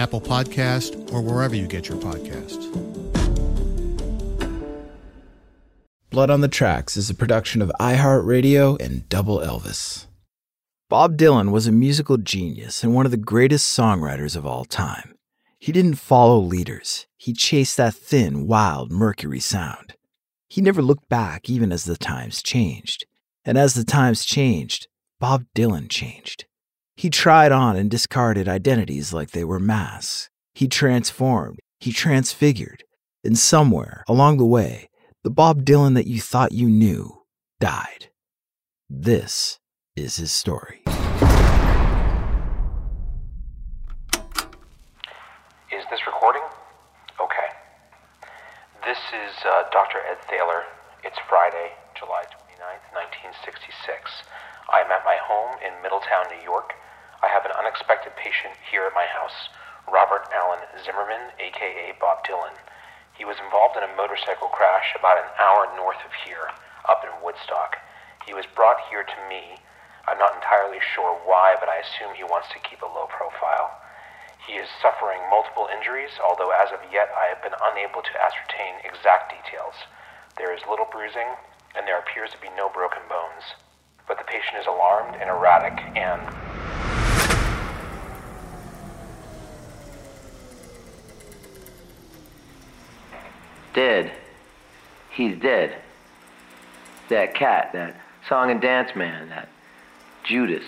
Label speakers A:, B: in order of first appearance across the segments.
A: Apple Podcast, or wherever you get your podcasts.
B: Blood on the Tracks is a production of iHeartRadio and Double Elvis. Bob Dylan was a musical genius and one of the greatest songwriters of all time. He didn't follow leaders, he chased that thin, wild Mercury sound. He never looked back even as the times changed. And as the times changed, Bob Dylan changed. He tried on and discarded identities like they were masks. He transformed, he transfigured, and somewhere along the way, the Bob Dylan that you thought you knew died. This is his story.
C: Is this recording? Okay. This is uh, Dr. Ed Thaler. It's Friday, July 29th, 1966. I am at my home in Middletown, New York. I have an unexpected patient here at my house, Robert Allen Zimmerman, aka Bob Dylan. He was involved in a motorcycle crash about an hour north of here, up in Woodstock. He was brought here to me. I'm not entirely sure why, but I assume he wants to keep a low profile. He is suffering multiple injuries, although as of yet I have been unable to ascertain exact details. There is little bruising, and there appears to be no broken bones. But the patient is alarmed and erratic, and
D: Dead. He's dead. That cat, that song and dance man, that Judas.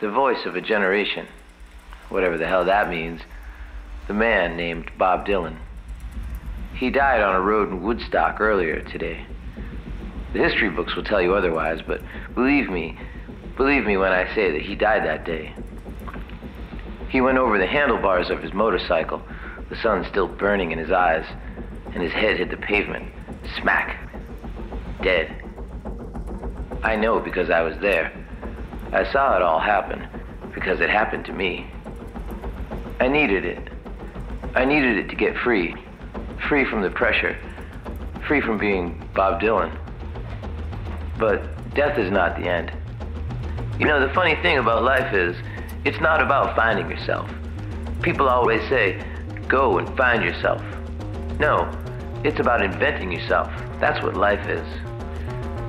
D: The voice of a generation. Whatever the hell that means. The man named Bob Dylan. He died on a road in Woodstock earlier today. The history books will tell you otherwise, but believe me, believe me when I say that he died that day. He went over the handlebars of his motorcycle, the sun still burning in his eyes, and his head hit the pavement. Smack. Dead. I know because I was there. I saw it all happen because it happened to me. I needed it. I needed it to get free. Free from the pressure. Free from being Bob Dylan. But death is not the end. You know, the funny thing about life is, it's not about finding yourself. People always say, go and find yourself. No, it's about inventing yourself. That's what life is.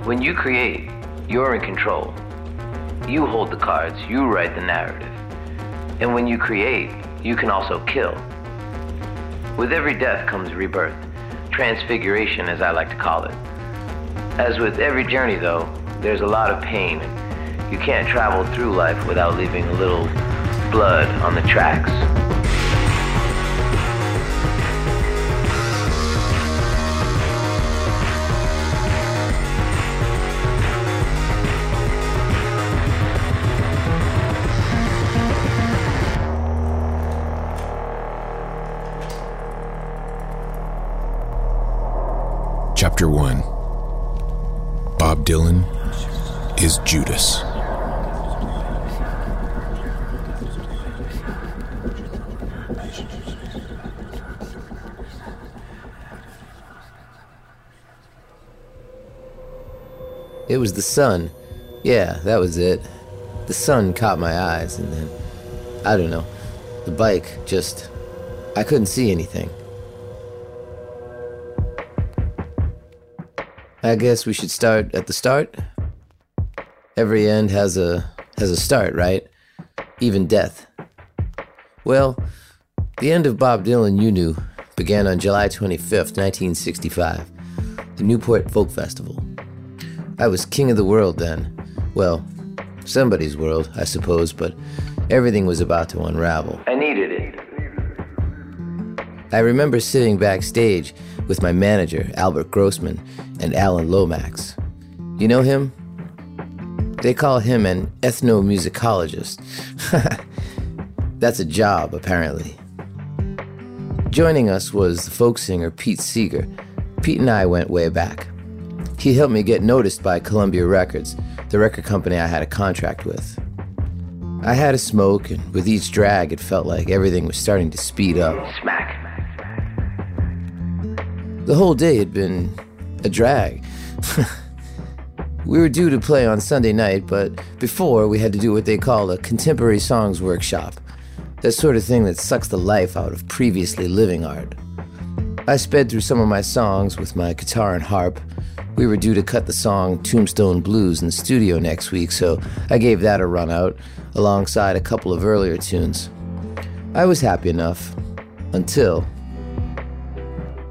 D: When you create, you're in control. You hold the cards, you write the narrative. And when you create, you can also kill. With every death comes rebirth, transfiguration, as I like to call it. As with every journey, though, there's a lot of pain. You can't travel through life without leaving a little blood on the tracks.
E: Chapter 1 Bob Dylan is Judas.
D: It was the sun. Yeah, that was it. The sun caught my eyes, and then, I don't know, the bike just. I couldn't see anything. I guess we should start at the start. Every end has a has a start, right? Even death. Well, the end of Bob Dylan you knew began on July 25th, 1965, the Newport Folk Festival. I was king of the world then. Well, somebody's world, I suppose, but everything was about to unravel. I needed it. I remember sitting backstage with my manager, Albert Grossman, and Alan Lomax. You know him? They call him an ethnomusicologist. That's a job, apparently. Joining us was the folk singer Pete Seeger. Pete and I went way back. He helped me get noticed by Columbia Records, the record company I had a contract with. I had a smoke, and with each drag, it felt like everything was starting to speed up. Smack. The whole day had been a drag. we were due to play on Sunday night, but before we had to do what they call a contemporary songs workshop. That sort of thing that sucks the life out of previously living art. I sped through some of my songs with my guitar and harp. We were due to cut the song Tombstone Blues in the studio next week, so I gave that a run out, alongside a couple of earlier tunes. I was happy enough. Until.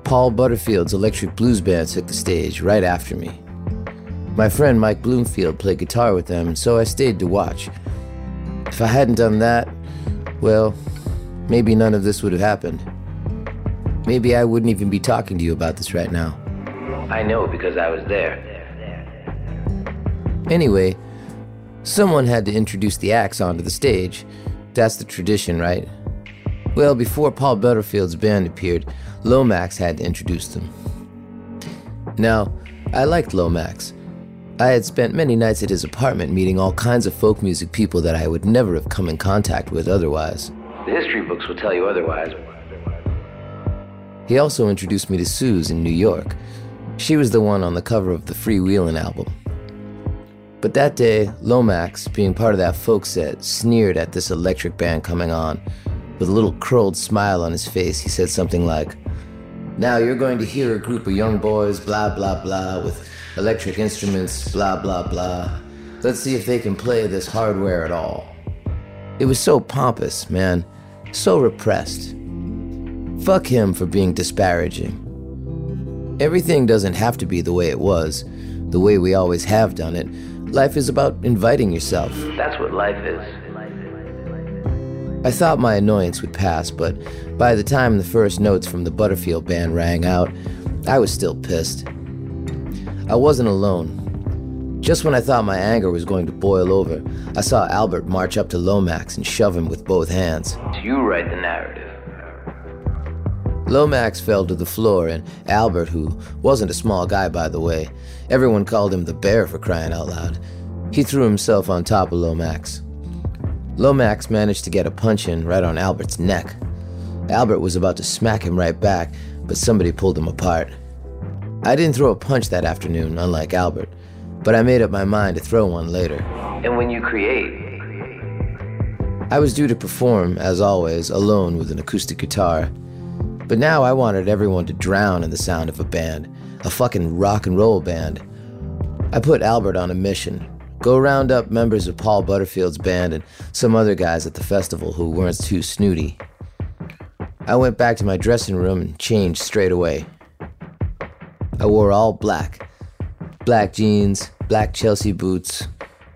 D: Paul Butterfield's Electric Blues Band took the stage right after me. My friend Mike Bloomfield played guitar with them, so I stayed to watch. If I hadn't done that, well, maybe none of this would have happened. Maybe I wouldn't even be talking to you about this right now. I know because I was there. Anyway, someone had to introduce the acts onto the stage. That's the tradition, right? Well, before Paul Butterfield's band appeared, Lomax had to introduce them. Now, I liked Lomax. I had spent many nights at his apartment meeting all kinds of folk music people that I would never have come in contact with otherwise. The history books will tell you otherwise. He also introduced me to Suze in New York. She was the one on the cover of the Freewheelin' album. But that day, Lomax, being part of that folk set, sneered at this electric band coming on. With a little curled smile on his face, he said something like, Now you're going to hear a group of young boys, blah, blah, blah, with electric instruments, blah, blah, blah. Let's see if they can play this hardware at all. It was so pompous, man. So repressed. Fuck him for being disparaging. Everything doesn't have to be the way it was, the way we always have done it. Life is about inviting yourself. That's what life is. I thought my annoyance would pass, but by the time the first notes from the Butterfield band rang out, I was still pissed. I wasn't alone. Just when I thought my anger was going to boil over, I saw Albert march up to Lomax and shove him with both hands. You write the narrative. Lomax fell to the floor, and Albert, who wasn't a small guy by the way, everyone called him the bear for crying out loud, he threw himself on top of Lomax. Lomax managed to get a punch in right on Albert's neck. Albert was about to smack him right back, but somebody pulled him apart. I didn't throw a punch that afternoon, unlike Albert, but I made up my mind to throw one later.
F: And when you create,
D: I was due to perform, as always, alone with an acoustic guitar. But now I wanted everyone to drown in the sound of a band, a fucking rock and roll band. I put Albert on a mission go round up members of Paul Butterfield's band and some other guys at the festival who weren't too snooty. I went back to my dressing room and changed straight away. I wore all black black jeans, black Chelsea boots.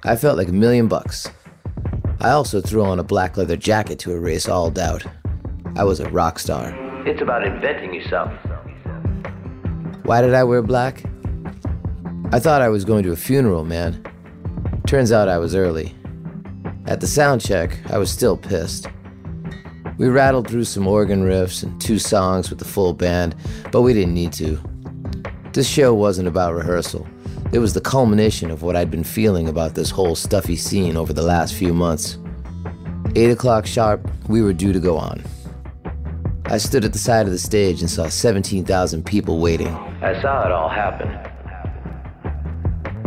D: I felt like a million bucks. I also threw on a black leather jacket to erase all doubt. I was a rock star.
F: it's about inventing yourself.
D: Why did I wear black? I thought I was going to a funeral, man. Turns out I was early. At the sound check, I was still pissed. We rattled through some organ riffs and two songs with the full band, but we didn't need to. This show wasn't about rehearsal. It was the culmination of what I'd been feeling about this whole stuffy scene over the last few months. Eight o'clock sharp, we were due to go on. I stood at the side of the stage and saw 17,000 people waiting.
F: I saw it all happen.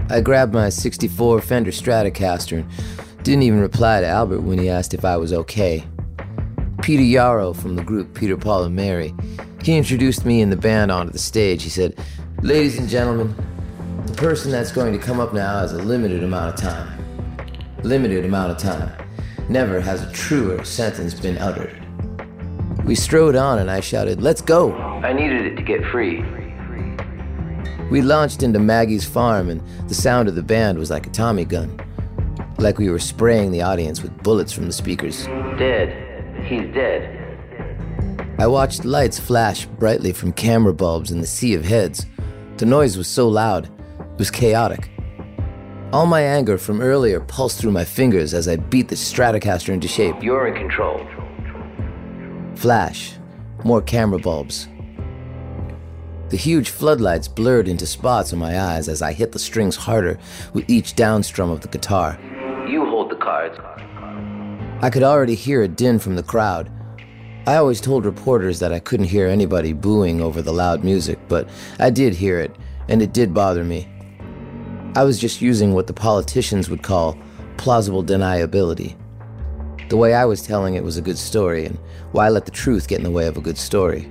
D: I grabbed my 64 Fender Stratocaster and didn't even reply to Albert when he asked if I was okay. Peter Yarrow from the group Peter Paul and Mary, he introduced me and the band onto the stage. He said, Ladies and gentlemen, the person that's going to come up now has a limited amount of time. Limited amount of time. Never has a truer sentence been uttered. We strode on and I shouted, Let's go!
F: I needed it to get free.
D: We launched into Maggie's farm and the sound of the band was like a Tommy gun. Like we were spraying the audience with bullets from the speakers.
F: Dead. He's dead.
D: I watched lights flash brightly from camera bulbs in the sea of heads. The noise was so loud, it was chaotic. All my anger from earlier pulsed through my fingers as I beat the Stratocaster into shape.
F: You're in control.
D: Flash, more camera bulbs. The huge floodlights blurred into spots on my eyes as I hit the strings harder with each downstrum of the guitar.
F: You hold the cards.
D: I could already hear a din from the crowd. I always told reporters that I couldn't hear anybody booing over the loud music, but I did hear it, and it did bother me. I was just using what the politicians would call plausible deniability. The way I was telling it was a good story, and why let the truth get in the way of a good story?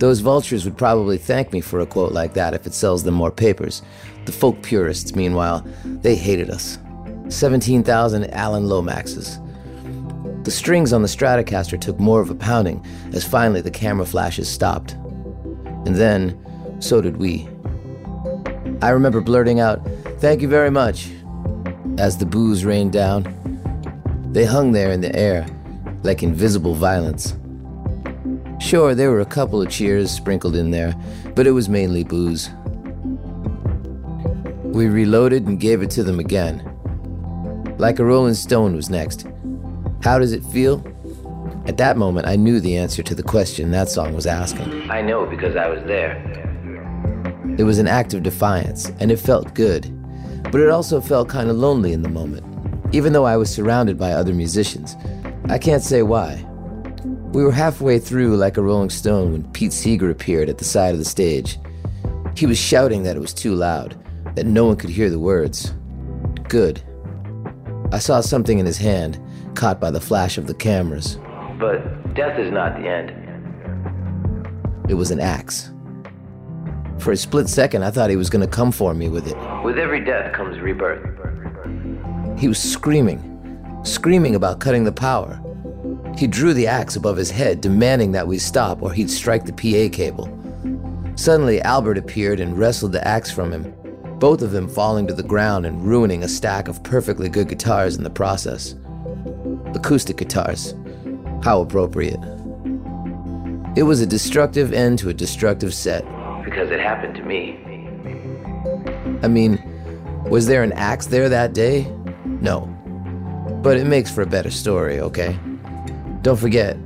D: Those vultures would probably thank me for a quote like that if it sells them more papers. The folk purists, meanwhile, they hated us. 17,000 Alan Lomaxes. The strings on the Stratocaster took more of a pounding as finally the camera flashes stopped. And then, so did we. I remember blurting out, Thank you very much, as the boos rained down. They hung there in the air, like invisible violence. Sure, there were a couple of cheers sprinkled in there, but it was mainly booze. We reloaded and gave it to them again. Like a Rolling Stone was next. How does it feel? At that moment, I knew the answer to the question that song was asking.
F: I know because I was there.
D: It was an act of defiance, and it felt good. But it also felt kind of lonely in the moment, even though I was surrounded by other musicians. I can't say why. We were halfway through like a Rolling Stone when Pete Seeger appeared at the side of the stage. He was shouting that it was too loud, that no one could hear the words. Good. I saw something in his hand, caught by the flash of the cameras.
F: But death is not the end.
D: It was an axe. For a split second, I thought he was going to come for me with it.
F: With every death comes rebirth.
D: He was screaming, screaming about cutting the power. He drew the axe above his head, demanding that we stop or he'd strike the PA cable. Suddenly, Albert appeared and wrestled the axe from him, both of them falling to the ground and ruining a stack of perfectly good guitars in the process. Acoustic guitars. How appropriate. It was a destructive end to a destructive set.
F: Because it happened to me.
D: I mean, was there an axe there that day? No. But it makes for a better story, okay? Don't forget,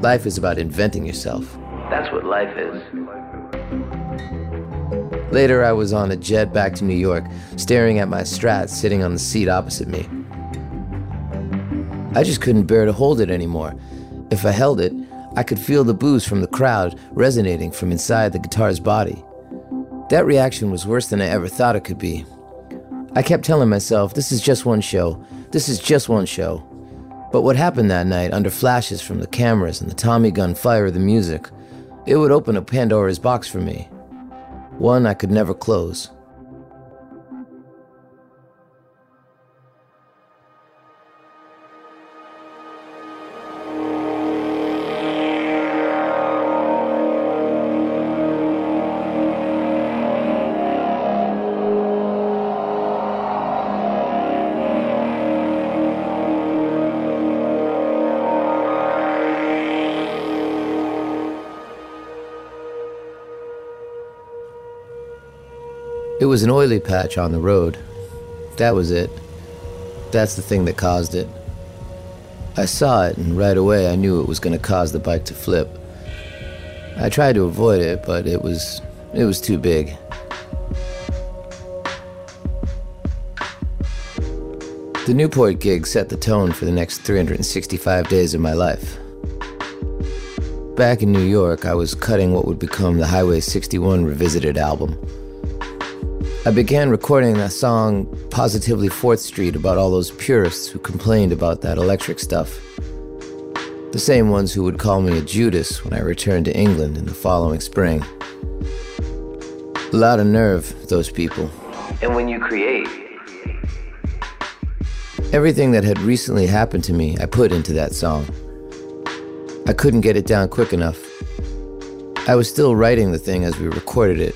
D: life is about inventing yourself.
F: That's what life is.
D: Later, I was on a jet back to New York, staring at my Strat sitting on the seat opposite me. I just couldn't bear to hold it anymore. If I held it, I could feel the booze from the crowd resonating from inside the guitar's body. That reaction was worse than I ever thought it could be. I kept telling myself, this is just one show. This is just one show. But what happened that night, under flashes from the cameras and the Tommy gun fire of the music, it would open a Pandora's box for me. One I could never close. Was an oily patch on the road. That was it. That's the thing that caused it. I saw it, and right away I knew it was going to cause the bike to flip. I tried to avoid it, but it was it was too big. The Newport gig set the tone for the next 365 days of my life. Back in New York, I was cutting what would become the Highway 61 Revisited album. I began recording that song Positively 4th Street about all those purists who complained about that electric stuff. The same ones who would call me a Judas when I returned to England in the following spring. A lot of nerve, those people.
F: And when you create,
D: Everything that had recently happened to me, I put into that song. I couldn't get it down quick enough. I was still writing the thing as we recorded it,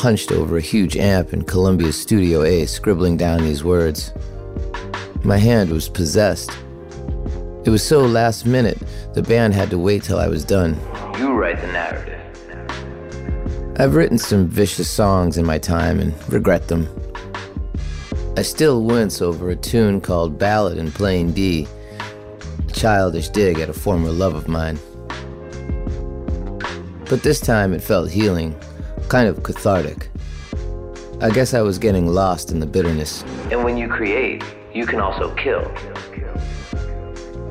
D: hunched over a huge amp in Columbia's Studio A, scribbling down these words. My hand was possessed. It was so last minute, the band had to wait till I was done.
F: you write the narrative.
D: I've written some vicious songs in my time and regret them. I still wince over a tune called Ballad in Plain D, a childish dig at a former love of mine. But this time it felt healing, kind of cathartic. I guess I was getting lost in the bitterness.
F: And when you create, you can also kill.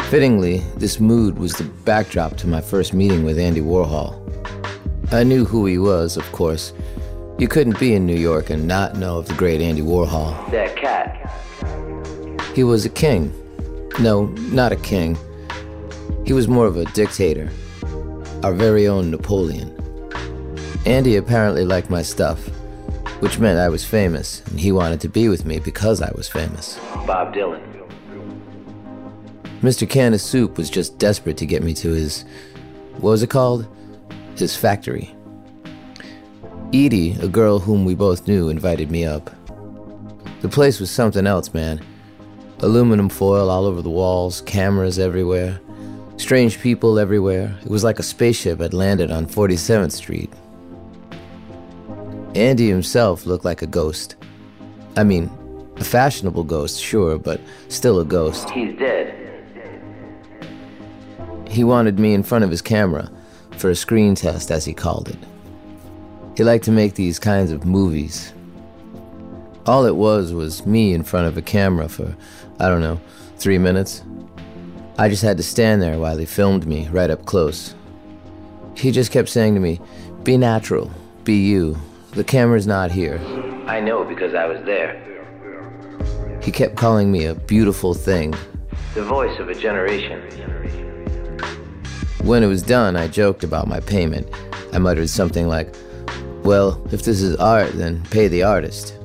D: Fittingly, this mood was the backdrop to my first meeting with Andy Warhol. I knew who he was, of course. You couldn't be in New York and not know of the great Andy Warhol.
F: That cat.
D: He was a king. No, not a king. He was more of a dictator. Our very own Napoleon. Andy apparently liked my stuff, which meant I was famous, and he wanted to be with me because I was famous.
F: Bob Dylan.
D: Mr. Can of Soup was just desperate to get me to his. what was it called? His factory. Edie, a girl whom we both knew, invited me up. The place was something else, man. Aluminum foil all over the walls, cameras everywhere, strange people everywhere. It was like a spaceship had landed on 47th Street. Andy himself looked like a ghost. I mean, a fashionable ghost, sure, but still a ghost.
F: He's dead.
D: He wanted me in front of his camera for a screen test, as he called it. He liked to make these kinds of movies. All it was was me in front of a camera for, I don't know, three minutes. I just had to stand there while he filmed me right up close. He just kept saying to me, Be natural, be you. The camera's not here.
F: I know because I was there.
D: He kept calling me a beautiful thing.
F: The voice of a generation.
D: When it was done, I joked about my payment. I muttered something like, Well, if this is art, then pay the artist.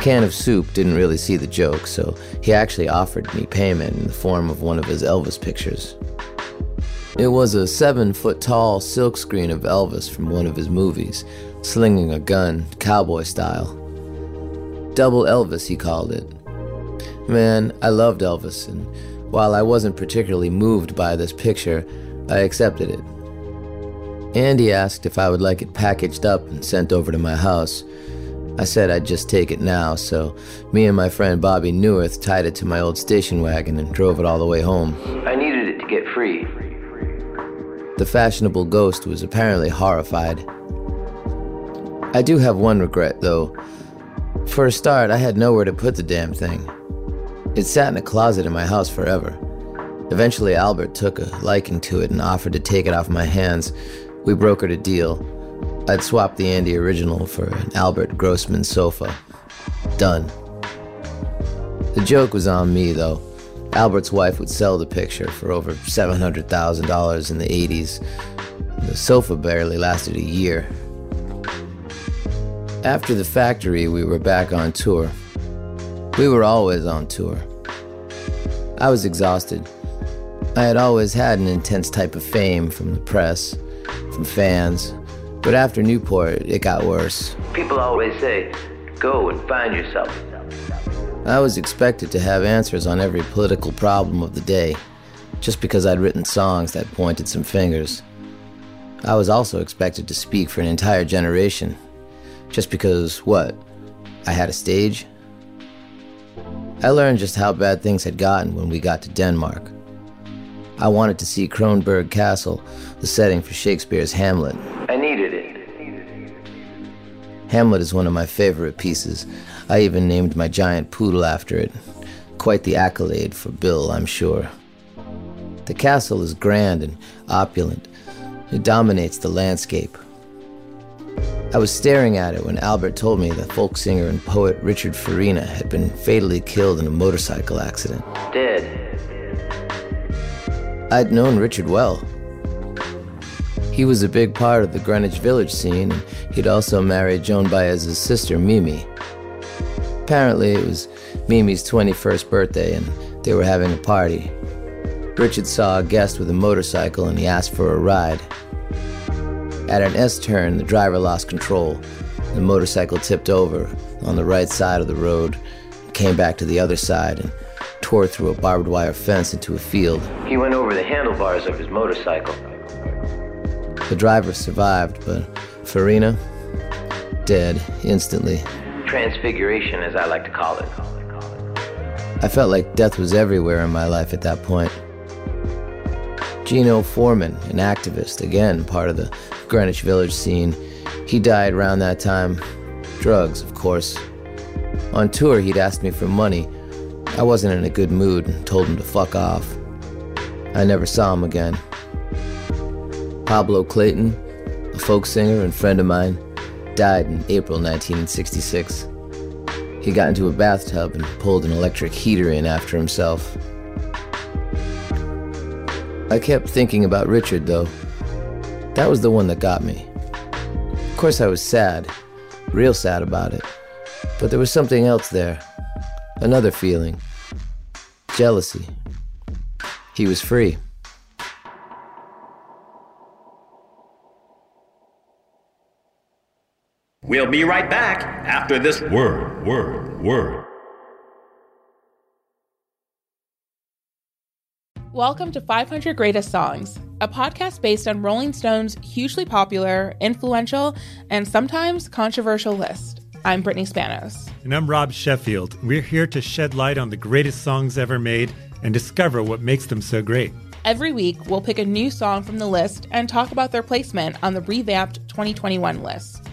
D: Can of Soup didn't really see the joke, so he actually offered me payment in the form of one of his Elvis pictures. It was a seven foot tall silkscreen of Elvis from one of his movies, slinging a gun, cowboy style. Double Elvis, he called it. Man, I loved Elvis, and while I wasn't particularly moved by this picture, I accepted it. Andy asked if I would like it packaged up and sent over to my house. I said I'd just take it now, so me and my friend Bobby Neuwirth tied it to my old station wagon and drove it all the way home.
F: I needed it to get free.
D: The fashionable ghost was apparently horrified. I do have one regret, though. For a start, I had nowhere to put the damn thing. It sat in a closet in my house forever. Eventually, Albert took a liking to it and offered to take it off my hands. We brokered a deal. I'd swap the Andy original for an Albert Grossman sofa. Done. The joke was on me, though. Albert's wife would sell the picture for over $700,000 in the 80s. The sofa barely lasted a year. After the factory, we were back on tour. We were always on tour. I was exhausted. I had always had an intense type of fame from the press, from fans, but after Newport, it got worse.
F: People always say, go and find yourself.
D: I was expected to have answers on every political problem of the day, just because I'd written songs that pointed some fingers. I was also expected to speak for an entire generation, just because, what? I had a stage? I learned just how bad things had gotten when we got to Denmark. I wanted to see Kronborg Castle, the setting for Shakespeare's Hamlet.
F: I.
D: Hamlet is one of my favorite pieces. I even named my giant poodle after it. Quite the accolade for Bill, I'm sure. The castle is grand and opulent. It dominates the landscape. I was staring at it when Albert told me that folk singer and poet Richard Farina had been fatally killed in a motorcycle accident.
F: Dead.
D: I'd known Richard well. He was a big part of the Greenwich Village scene, and he'd also married Joan Baez's sister, Mimi. Apparently, it was Mimi's 21st birthday, and they were having a party. Richard saw a guest with a motorcycle and he asked for a ride. At an S turn, the driver lost control. The motorcycle tipped over on the right side of the road, came back to the other side, and tore through a barbed wire fence into a field.
F: He went over the handlebars of his motorcycle.
D: The driver survived, but Farina, dead instantly.
F: Transfiguration, as I like to call it.
D: I felt like death was everywhere in my life at that point. Geno Foreman, an activist, again part of the Greenwich Village scene, he died around that time. Drugs, of course. On tour, he'd asked me for money. I wasn't in a good mood and told him to fuck off. I never saw him again. Pablo Clayton, a folk singer and friend of mine, died in April 1966. He got into a bathtub and pulled an electric heater in after himself. I kept thinking about Richard, though. That was the one that got me. Of course, I was sad, real sad about it. But there was something else there. Another feeling jealousy. He was free.
G: We'll be right back after this word, word, word.
H: Welcome to 500 Greatest Songs, a podcast based on Rolling Stone's hugely popular, influential, and sometimes controversial list. I'm Brittany Spanos.
I: And I'm Rob Sheffield. We're here to shed light on the greatest songs ever made and discover what makes them so great.
H: Every week, we'll pick a new song from the list and talk about their placement on the revamped 2021 list.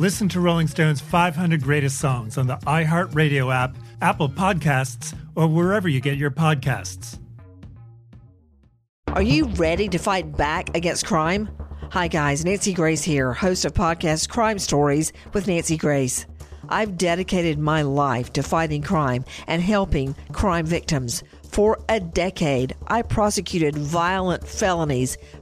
I: Listen to Rolling Stone's 500 Greatest Songs on the iHeartRadio app, Apple Podcasts, or wherever you get your podcasts.
J: Are you ready to fight back against crime? Hi, guys. Nancy Grace here, host of podcast Crime Stories with Nancy Grace. I've dedicated my life to fighting crime and helping crime victims. For a decade, I prosecuted violent felonies,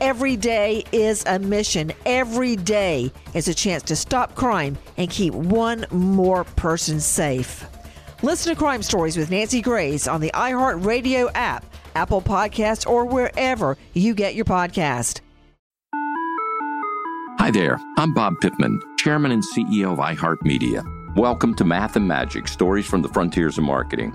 J: Every day is a mission. Every day is a chance to stop crime and keep one more person safe. Listen to Crime Stories with Nancy Grace on the iHeartRadio app, Apple Podcasts, or wherever you get your podcast.
K: Hi there, I'm Bob Pittman, Chairman and CEO of iHeartMedia. Welcome to Math and Magic Stories from the Frontiers of Marketing.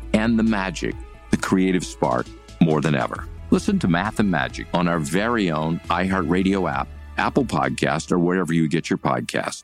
K: and the magic, the creative spark, more than ever. Listen to Math and Magic on our very own iHeartRadio app, Apple Podcast, or wherever you get your podcast.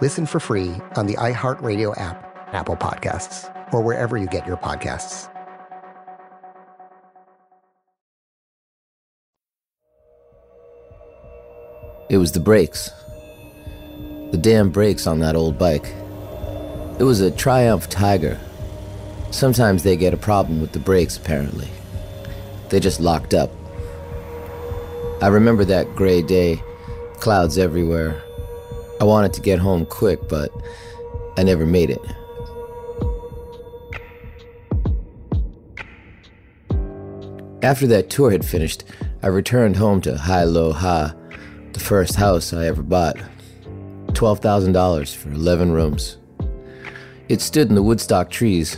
L: Listen for free on the iHeartRadio app, Apple Podcasts, or wherever you get your podcasts.
D: It was the brakes. The damn brakes on that old bike. It was a Triumph Tiger. Sometimes they get a problem with the brakes, apparently. They just locked up. I remember that gray day, clouds everywhere. I wanted to get home quick, but I never made it. After that tour had finished, I returned home to Hi Lo Ha, the first house I ever bought. $12,000 for 11 rooms. It stood in the Woodstock trees.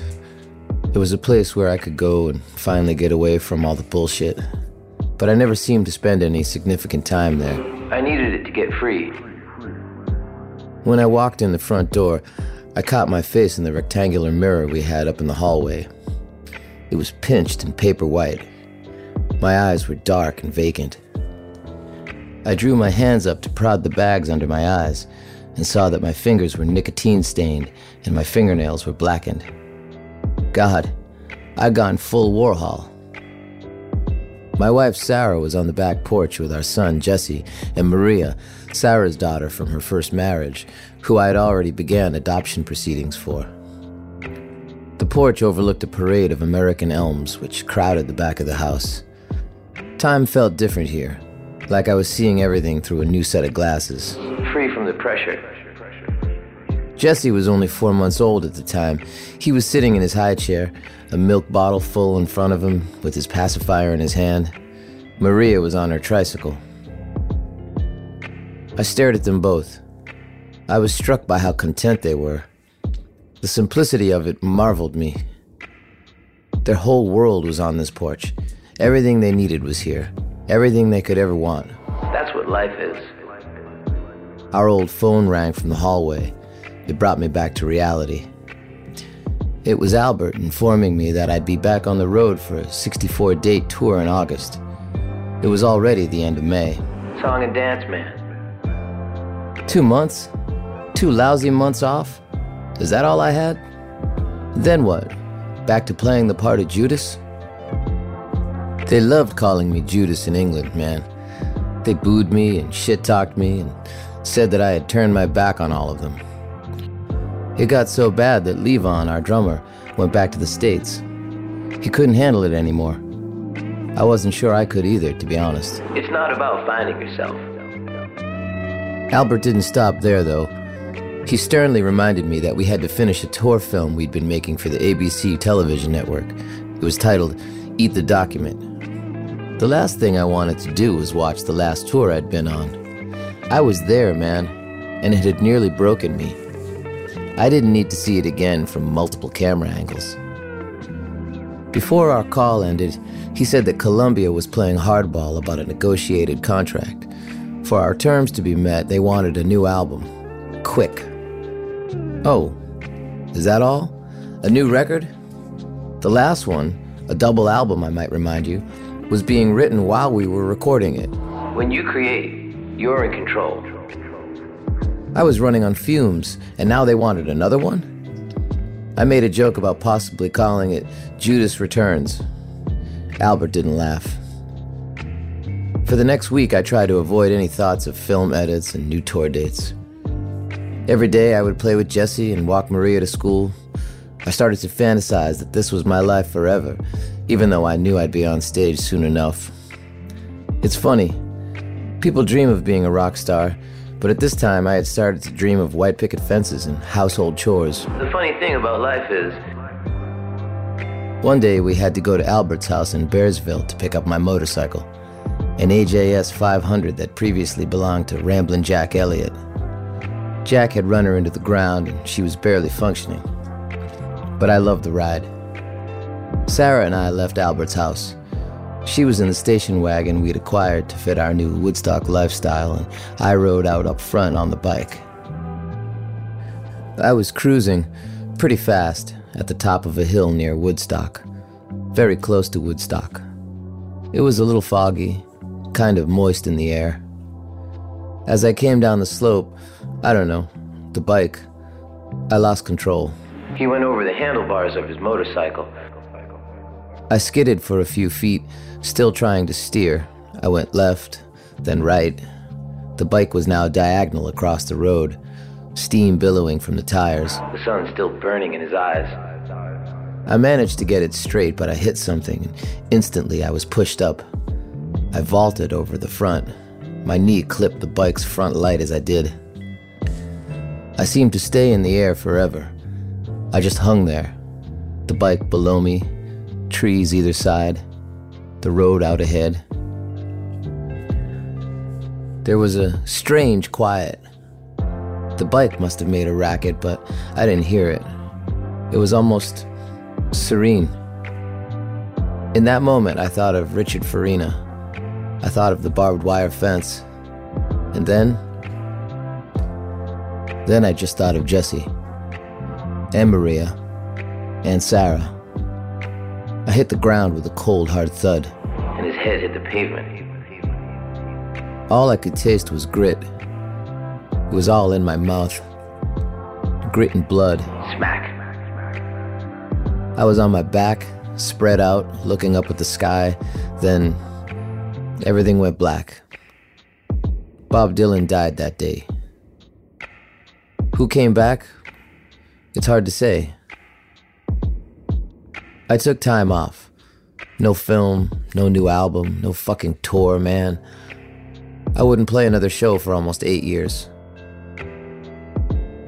D: It was a place where I could go and finally get away from all the bullshit. But I never seemed to spend any significant time there.
F: I needed it to get free.
D: When I walked in the front door, I caught my face in the rectangular mirror we had up in the hallway. It was pinched and paper white. My eyes were dark and vacant. I drew my hands up to prod the bags under my eyes and saw that my fingers were nicotine stained and my fingernails were blackened. God, I'd gone full Warhol. My wife Sara was on the back porch with our son Jesse and Maria, Sara's daughter from her first marriage, who I had already began adoption proceedings for. The porch overlooked a parade of American elms which crowded the back of the house. Time felt different here, like I was seeing everything through a new set of glasses.
F: Free from the pressure.
D: Jesse was only four months old at the time. He was sitting in his high chair, a milk bottle full in front of him, with his pacifier in his hand. Maria was on her tricycle. I stared at them both. I was struck by how content they were. The simplicity of it marveled me. Their whole world was on this porch. Everything they needed was here. Everything they could ever want.
F: That's what life is.
D: Our old phone rang from the hallway. It brought me back to reality. It was Albert informing me that I'd be back on the road for a 64 date tour in August. It was already the end of May.
F: Song and dance man.
D: Two months? Two lousy months off? Is that all I had? Then what? Back to playing the part of Judas? They loved calling me Judas in England, man. They booed me and shit talked me and said that I had turned my back on all of them. It got so bad that Levon, our drummer, went back to the States. He couldn't handle it anymore. I wasn't sure I could either, to be honest.
F: It's not about finding yourself.
D: Albert didn't stop there, though. He sternly reminded me that we had to finish a tour film we'd been making for the ABC television network. It was titled Eat the Document. The last thing I wanted to do was watch the last tour I'd been on. I was there, man, and it had nearly broken me. I didn't need to see it again from multiple camera angles. Before our call ended, he said that Columbia was playing hardball about a negotiated contract. For our terms to be met, they wanted a new album. Quick. Oh, is that all? A new record? The last one, a double album, I might remind you, was being written while we were recording it.
F: When you create, you're in control.
D: I was running on fumes, and now they wanted another one? I made a joke about possibly calling it Judas Returns. Albert didn't laugh. For the next week, I tried to avoid any thoughts of film edits and new tour dates. Every day, I would play with Jesse and walk Maria to school. I started to fantasize that this was my life forever, even though I knew I'd be on stage soon enough. It's funny. People dream of being a rock star, but at this time, I had started to dream of white picket fences and household chores.
F: The funny thing about life is.
D: One day, we had to go to Albert's house in Bearsville to pick up my motorcycle, an AJS 500 that previously belonged to Ramblin' Jack Elliott. Jack had run her into the ground and she was barely functioning. But I loved the ride. Sara and I left Albert's house. She was in the station wagon we'd acquired to fit our new Woodstock lifestyle, and I rode out up front on the bike. I was cruising pretty fast at the top of a hill near Woodstock, very close to Woodstock. It was a little foggy, kind of moist in the air. As I came down the slope, I don't know, the bike, I lost control.
F: He went over the handlebars of his motorcycle.
D: I skidded for a few feet, still trying to steer. I went left, then right. The bike was now diagonal across the road, steam billowing from the tires.
F: The sun's still burning in his eyes.
D: I managed to get it straight, but I hit something, and instantly I was pushed up. I vaulted over the front. My knee clipped the bike's front light as I did. I seemed to stay in the air forever. I just hung there. The bike below me, trees either side, the road out ahead. There was a strange quiet. The bike must have made a racket, but I didn't hear it. It was almost serene. In that moment, I thought of Richard Farina. I thought of the barbed wire fence. And then. Then I just thought of Jesse. And Maria. And Sara. I hit the ground with a cold, hard thud.
F: And his head hit the pavement.
D: All I could taste was grit. It was all in my mouth. Grit and blood.
F: Smack.
D: I was on my back, spread out, looking up at the sky. Then everything went black. Bob Dylan died that day. Who came back? It's hard to say. I took time off. No film, no new album, no fucking tour, man. I wouldn't play another show for almost eight years.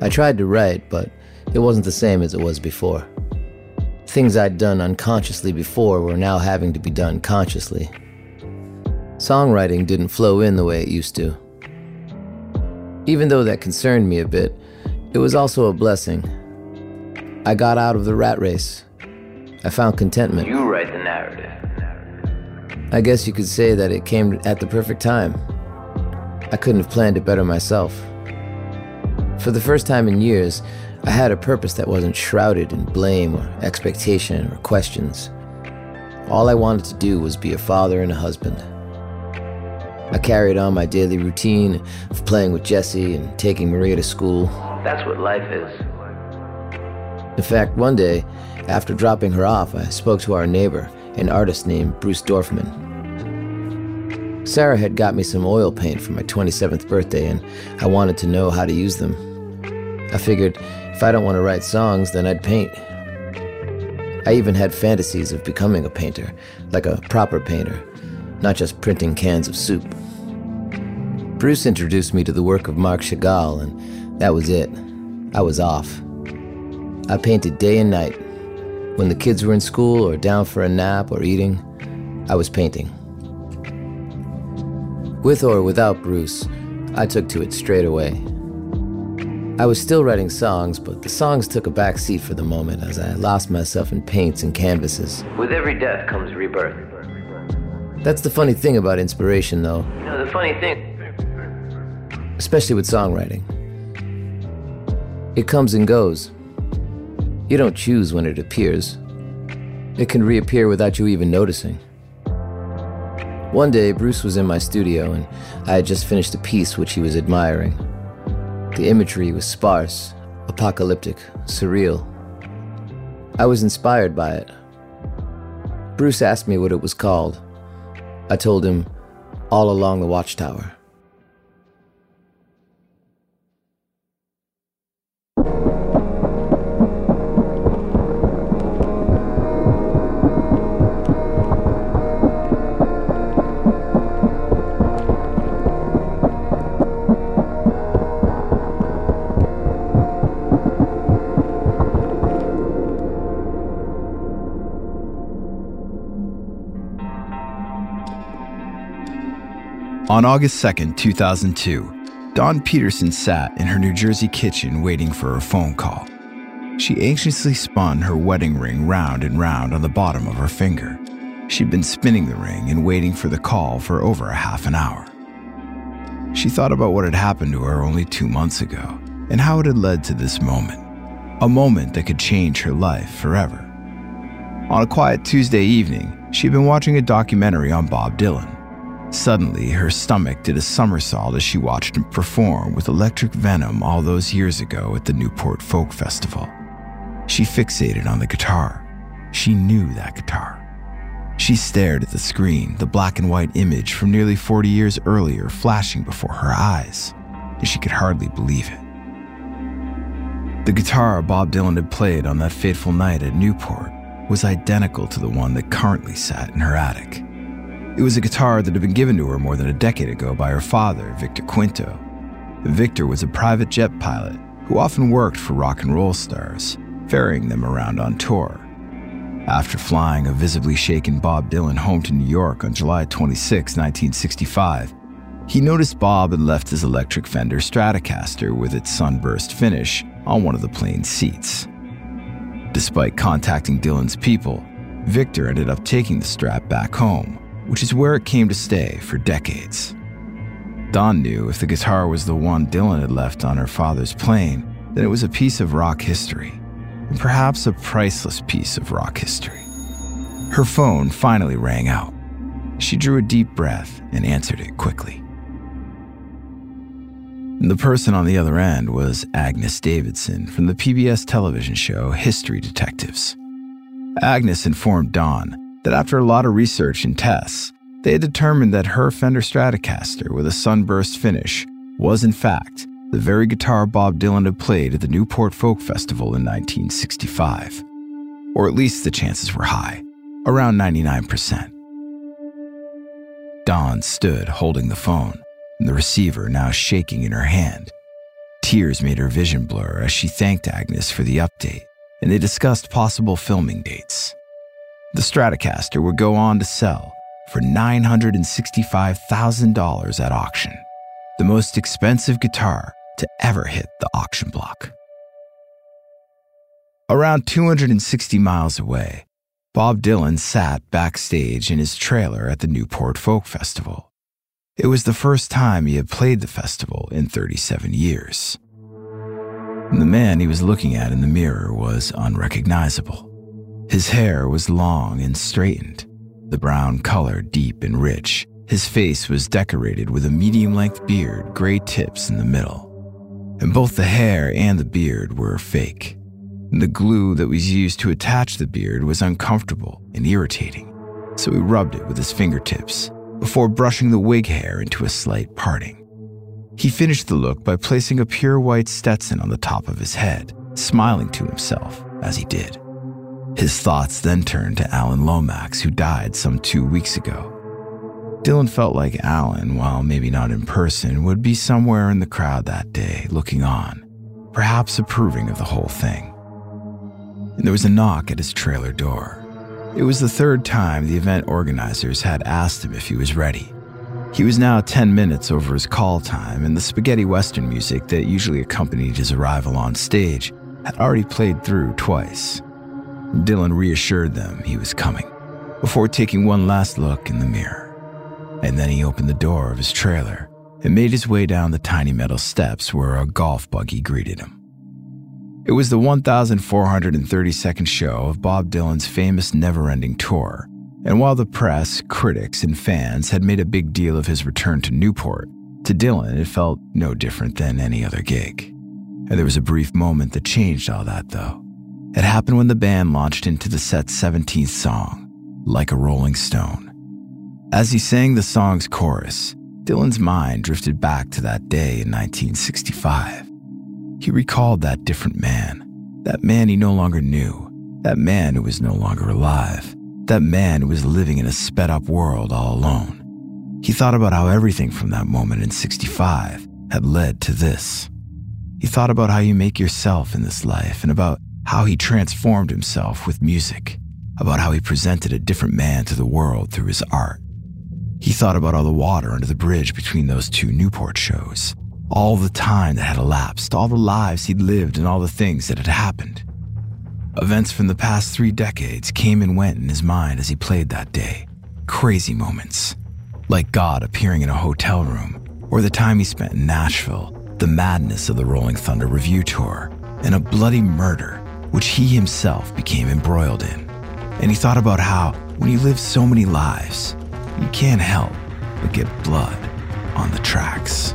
D: I tried to write, but it wasn't the same as it was before. Things I'd done unconsciously before were now having to be done consciously. Songwriting didn't flow in the way it used to. Even though that concerned me a bit, it was also a blessing. I got out of the rat race. I found contentment.
F: You write the narrative.
D: I guess you could say that it came at the perfect time. I couldn't have planned it better myself. For the first time in years, I had a purpose that wasn't shrouded in blame or expectation or questions. All I wanted to do was be a father and a husband. I carried on my daily routine of playing with Jesse and taking Maria to school.
F: That's what life is.
D: In fact, one day, after dropping her off, I spoke to our neighbor, an artist named Bruce Dorfman. Sara had got me some oil paint for my 27th birthday, and I wanted to know how to use them. I figured if I don't want to write songs, then I'd paint. I even had fantasies of becoming a painter, like a proper painter, not just printing cans of soup. Bruce introduced me to the work of Marc Chagall, and that was it. I was off. I painted day and night. When the kids were in school or down for a nap or eating, I was painting. With or without Bruce, I took to it straight away. I was still writing songs, but the songs took a back seat for the moment as I lost myself in paints and canvases.
F: With every death comes rebirth.
D: That's the funny thing about inspiration, though.
F: You know, the funny thing.
D: Especially with songwriting. It comes and goes. You don't choose when it appears. It can reappear without you even noticing. One day, Bruce was in my studio, and I had just finished a piece which he was admiring. The imagery was sparse, apocalyptic, surreal. I was inspired by it. Bruce asked me what it was called. I told him, All Along the Watchtower.
B: On August 2nd, 2002, Dawn Peterson sat in her New Jersey kitchen waiting for a phone call. She anxiously spun her wedding ring round and round on the bottom of her finger. She'd been spinning the ring and waiting for the call for over a half an hour. She thought about what had happened to her only two months ago and how it had led to this moment. A moment that could change her life forever. On a quiet Tuesday evening, she'd been watching a documentary on Bob Dylan. Suddenly, her stomach did a somersault as she watched him perform with Electric Venom all those years ago at the Newport Folk Festival. She fixated on the guitar. She knew that guitar. She stared at the screen, the black and white image from nearly 40 years earlier flashing before her eyes, and she could hardly believe it. The guitar Bob Dylan had played on that fateful night at Newport was identical to the one that currently sat in her attic. It was a guitar that had been given to her more than a decade ago by her father, Victor Quinto. Victor was a private jet pilot who often worked for rock and roll stars, ferrying them around on tour. After flying a visibly shaken Bob Dylan home to New York on July 26, 1965, he noticed Bob had left his electric Fender Stratocaster with its sunburst finish on one of the plane's seats. Despite contacting Dylan's people, Victor ended up taking the Strat back home which is where it came to stay for decades. Dawn knew if the guitar was the one Dylan had left on her father's plane, then it was a piece of rock history, and perhaps a priceless piece of rock history. Her phone finally rang out. She drew a deep breath and answered it quickly. The person on the other end was Agnes Davidson from the PBS television show History Detectives. Agnes informed Dawn that after a lot of research and tests, they had determined that her Fender Stratocaster with a sunburst finish was, in fact, the very guitar Bob Dylan had played at the Newport Folk Festival in 1965. Or at least the chances were high, around 99%. Dawn stood holding the phone, and the receiver now shaking in her hand. Tears made her vision blur as she thanked Agnes for the update, and they discussed possible filming dates. The Stratocaster would go on to sell for $965,000 at auction. the most expensive guitar to ever hit the auction block. Around 260 miles away, Bob Dylan sat backstage in his trailer at the Newport Folk Festival. It was the first time he had played the festival in 37 years. The man he was looking at in the mirror was unrecognizable. His hair was long and straightened, the brown color deep and rich. His face was decorated with a medium length beard, gray tips in the middle. And both the hair and the beard were fake. The glue that was used to attach the beard was uncomfortable and irritating, so he rubbed it with his fingertips before brushing the wig hair into a slight parting. He finished the look by placing a pure white Stetson on the top of his head, smiling to himself as he did. His thoughts then turned to Alan Lomax, who died some two weeks ago. Dylan felt like Alan, while maybe not in person, would be somewhere in the crowd that day, looking on, perhaps approving of the whole thing and there was a knock at his trailer door. It was the third time the event organizers had asked him if he was ready. He was now 10 minutes over his call time, and the spaghetti western music that usually accompanied his arrival on stage had already played through twice. Dylan reassured them he was coming before taking one last look in the mirror. And then he opened the door of his trailer and made his way down the tiny metal steps where a golf buggy greeted him. It was the 1,432nd show of Bob Dylan's famous never ending tour, and while the press, critics, and fans had made a big deal of his return to Newport, to Dylan it felt no different than any other gig. And there was a brief moment that changed all that, though. It happened when the band launched into the set's 17th song, Like a Rolling Stone. As he sang the song's chorus, Dylan's mind drifted back to that day in 1965 he recalled that different man, that man he no longer knew, that man who was no longer alive, that man who was living in a sped up world all alone. He thought about how everything from that moment in 65 had led to this. He thought about how you make yourself in this life and about how he transformed himself with music, about how he presented a different man to the world through his art. He thought about all the water under the bridge between those two Newport shows, all the time that had elapsed, all the lives he'd lived, and all the things that had happened. Events from the past three decades came and went in his mind as he played that day. Crazy moments, like God appearing in a hotel room, or the time he spent in Nashville, the madness of the Rolling Thunder Revue Tour, and a bloody murder which he himself became embroiled in. And he thought about how, when you live so many lives, you can't help but get blood on the tracks.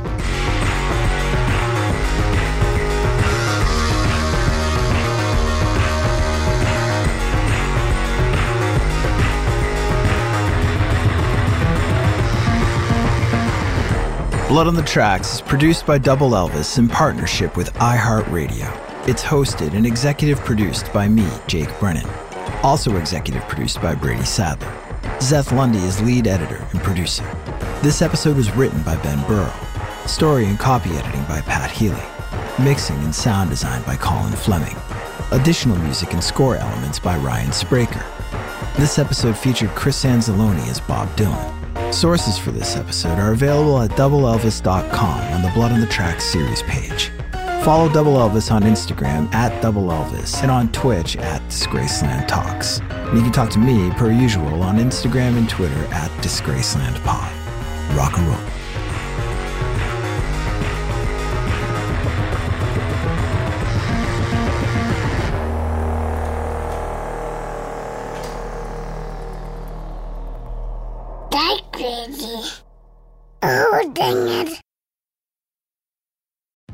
B: Blood on the Tracks is produced by Double Elvis in partnership with iHeartRadio. It's hosted and executive produced by me, Jake Brennan. Also executive produced by Brady Sadler. Zeth Lundy is lead editor and producer. This episode was written by Ben Burrow. Story and copy editing by Pat Healy. Mixing and sound design by Colin Fleming. Additional music and score elements by Ryan Spraker. This episode featured Chris Anzalone as Bob Dylan. Sources for this episode are available at doubleelvis.com on the Blood on the Tracks series page. Follow Double Elvis on Instagram at Double Elvis and on Twitch at Disgraceland Talks. And you can talk to me, per usual, on Instagram and Twitter at Disgraceland Pod. Rock and roll.